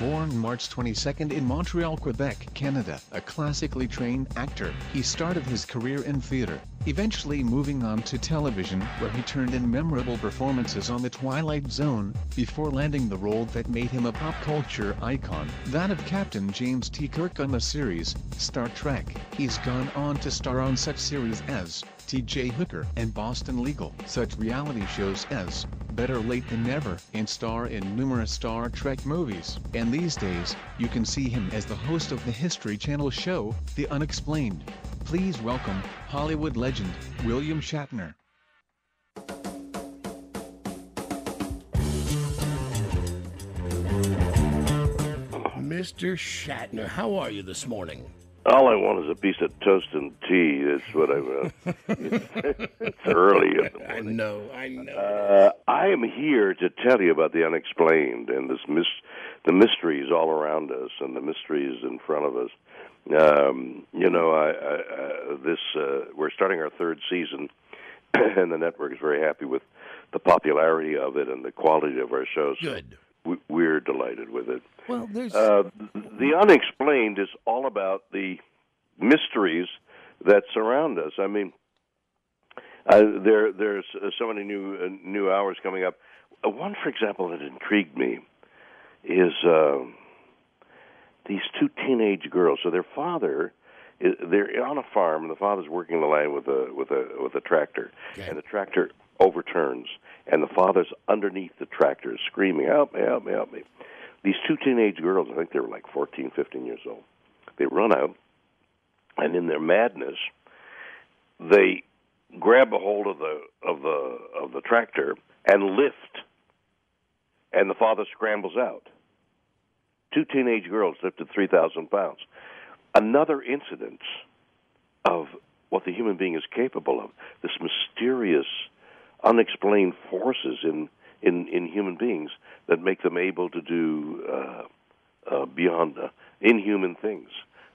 Born March 22nd in Montreal, Quebec, Canada, a classically trained actor, he started his career in theater, eventually moving on to television where he turned in memorable performances on The Twilight Zone, before landing the role that made him a pop culture icon, that of Captain James T. Kirk on the series, Star Trek. He's gone on to star on such series as T.J. Hooker and Boston Legal, such reality shows as Better Late Than Never, and star in numerous Star Trek movies. And these days, you can see him as the host of the History Channel show, The Unexplained. Please welcome Hollywood legend William Shatner. Mr. Shatner, how are you this morning? All I want is a piece of toast and tea. That's what I want. it's early in the I know, I know. Uh, I am here to tell you about the unexplained and this mis- the mysteries all around us and the mysteries in front of us. Um, you know, I, I, uh, this uh, we're starting our third season, and the network is very happy with the popularity of it and the quality of our shows. Good. We, we're delighted with it. Well, there's Uh, the unexplained is all about the mysteries that surround us. I mean, uh, there there's uh, so many new uh, new hours coming up. Uh, one, for example, that intrigued me is uh, these two teenage girls. So their father. is- They're on a farm, and the father's working the land with a with a with a tractor, Okay. and the tractor overturns, and the father's underneath the tractor, screaming, "Help me! Help me! Help me!" these two teenage girls, I think they were like 14, 15 years old, they run out, and in their madness, they grab a hold of the of the of the tractor and lift, and the father scrambles out. Two teenage girls lifted three thousand pounds. Another incident of what the human being is capable of. This mysterious, unexplained forces in in, in human beings that make them able to do uh, uh, beyond uh, inhuman things,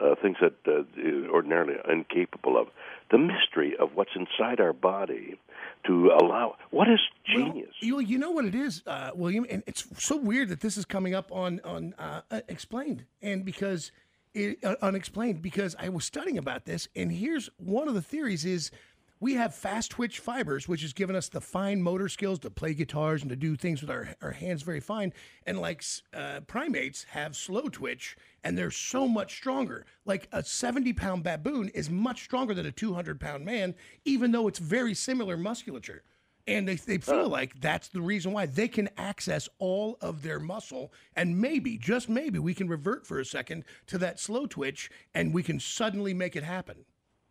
uh, things that uh, ordinarily are incapable of. The mystery of what's inside our body to allow what is genius. Well, you, you know what it is, uh, William, and it's so weird that this is coming up on on uh, explained, and because it, uh, unexplained, because I was studying about this, and here's one of the theories is we have fast twitch fibers, which has given us the fine motor skills to play guitars and to do things with our, our hands very fine. And like uh, primates have slow twitch, and they're so much stronger. Like a 70 pound baboon is much stronger than a 200 pound man, even though it's very similar musculature. And they, they feel like that's the reason why they can access all of their muscle. And maybe, just maybe, we can revert for a second to that slow twitch and we can suddenly make it happen.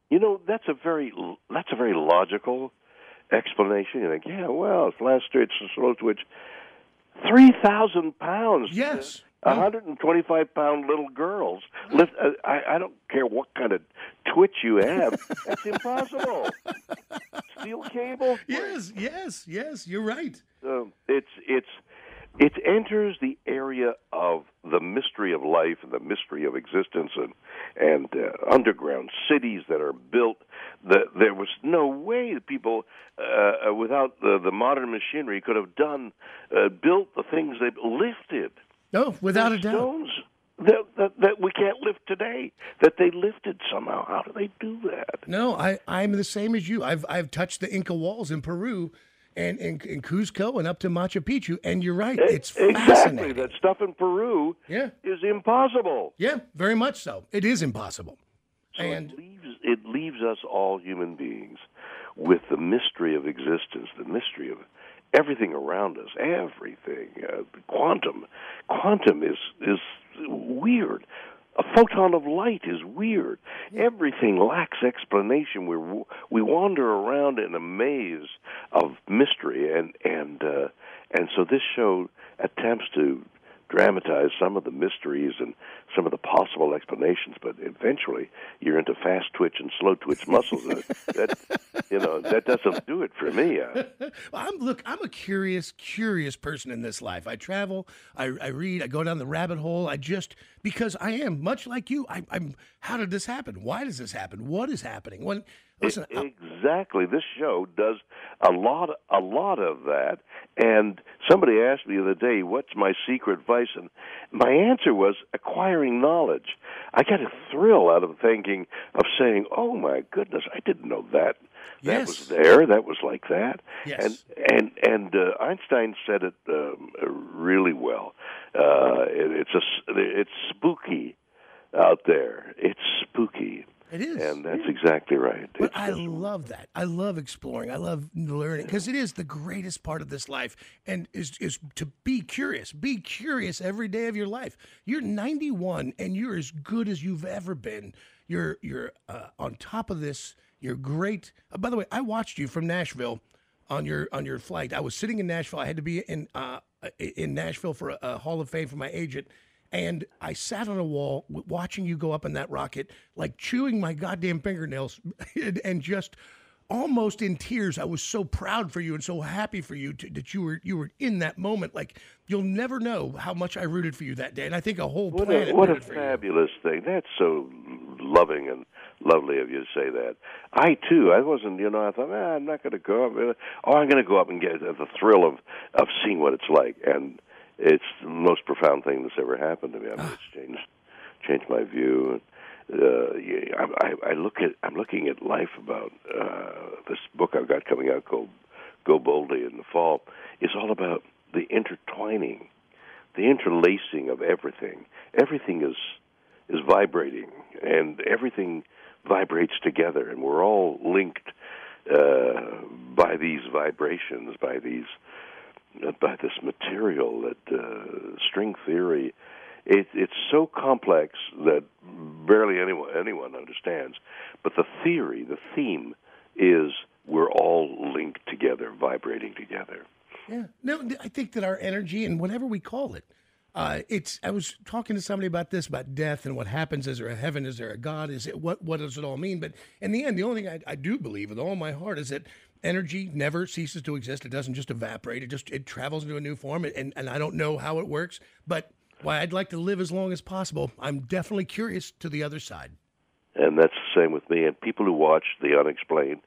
You know, that's a very that's a very logical explanation. You think, yeah, well, it's fast twitch, a slow twitch, three thousand pounds. Yes. A 125 pound little girls. Lift, uh, I, I don't care what kind of twitch you have. That's impossible. Steel cable. Yes, yes, yes, you're right. So it's it's it enters the area of the mystery of life and the mystery of existence and and uh, underground cities that are built. That there was no way that people, uh, uh, without the, the modern machinery, could have done uh, built the things they've lifted. No, without a doubt. Stones that, that that we can't lift today. That they lifted somehow. How do they do that? No, I, I'm the same as you. I've I've touched the Inca walls in Peru, and in, in Cuzco and up to Machu Picchu. And you're right, it's exactly fascinating. that stuff in Peru Yeah. is impossible. Yeah, very much so. It is impossible. So and it leaves it leaves us all human beings with the mystery of existence, the mystery of everything around us, everything. Uh, quantum, quantum is is weird. A photon of light is weird. Everything lacks explanation. We we wander around in a maze of mystery, and and uh, and so this show attempts to dramatize some of the mysteries and some of the possible explanations, but eventually you're into fast twitch and slow twitch muscles. and that you know that doesn't do it for me. Uh, Well, I'm look. I'm a curious, curious person in this life. I travel. I, I read. I go down the rabbit hole. I just because I am much like you. I, I'm. How did this happen? Why does this happen? What is happening? When listen, I- exactly. This show does a lot, a lot of that. And somebody asked me the other day, "What's my secret vice?" And my answer was acquiring knowledge. I got a thrill out of thinking of saying, "Oh my goodness, I didn't know that." That Yes. was there. That was like that. Yes. And and and uh, Einstein said it um, really well. Uh, it, it's a s- it's spooky out there. It's spooky. It is. And that's exactly right. But It's I just- love that. I love exploring. I love learning because it is the greatest part of this life, and is is to be curious. Be curious every day of your life. You're 91, and you're as good as you've ever been. You're you're uh, on top of this. You're great. Uh, by the way, I watched you from Nashville on your on your flight. I was sitting in Nashville. I had to be in uh, in Nashville for a, a Hall of Fame for my agent. And I sat on a wall watching you go up in that rocket, like chewing my goddamn fingernails and, and just almost in tears. I was so proud for you and so happy for you to, that you were you were in that moment. Like you'll never know how much I rooted for you that day, and I think a whole What planet a, what a for you. fabulous thing. That's so loving and lovely of you to say that. I too, I wasn't, you know, I thought, ah, I'm not going to go up. Oh, I'm going to go up and get the thrill of of seeing what it's like, and it's the most profound thing that's ever happened to me. I mean, it's changed changed my view. Uh, yeah, I, I, I look at I'm looking at life about uh, this book I've got coming out called Go Boldly in the fall. It's all about the intertwining, the interlacing of everything. Everything is is vibrating, and everything vibrates together, and we're all linked uh, by these vibrations, by these by this material that uh, string theory. It, it's so complex that barely anyone anyone understands. But the theory, the theme, is we're all linked together, vibrating together. Yeah. No, I think that our energy and whatever we call it, uh, it's. I was talking to somebody about this, about death and what happens. Is there a heaven? Is there a God? Is it what? What does it all mean? But in the end, the only thing I, I do believe with all my heart is that energy never ceases to exist. It doesn't just evaporate. It just it travels into a new form. And and I don't know how it works, but why I'd like to live as long as possible. I'm definitely curious to the other side. and that's the same with me. And people who watch The Unexplained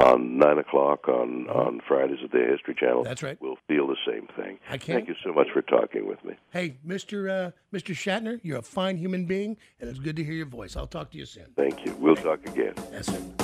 on nine o'clock on on Fridays at the History Channel, That's right. will feel the same thing. I can't- Thank you so much for talking with me. Hey, Mister uh, Mister Shatner, you're a fine human being, and it's good to hear your voice. I'll talk to you soon. Thank you. We'll talk again. Yes, sir.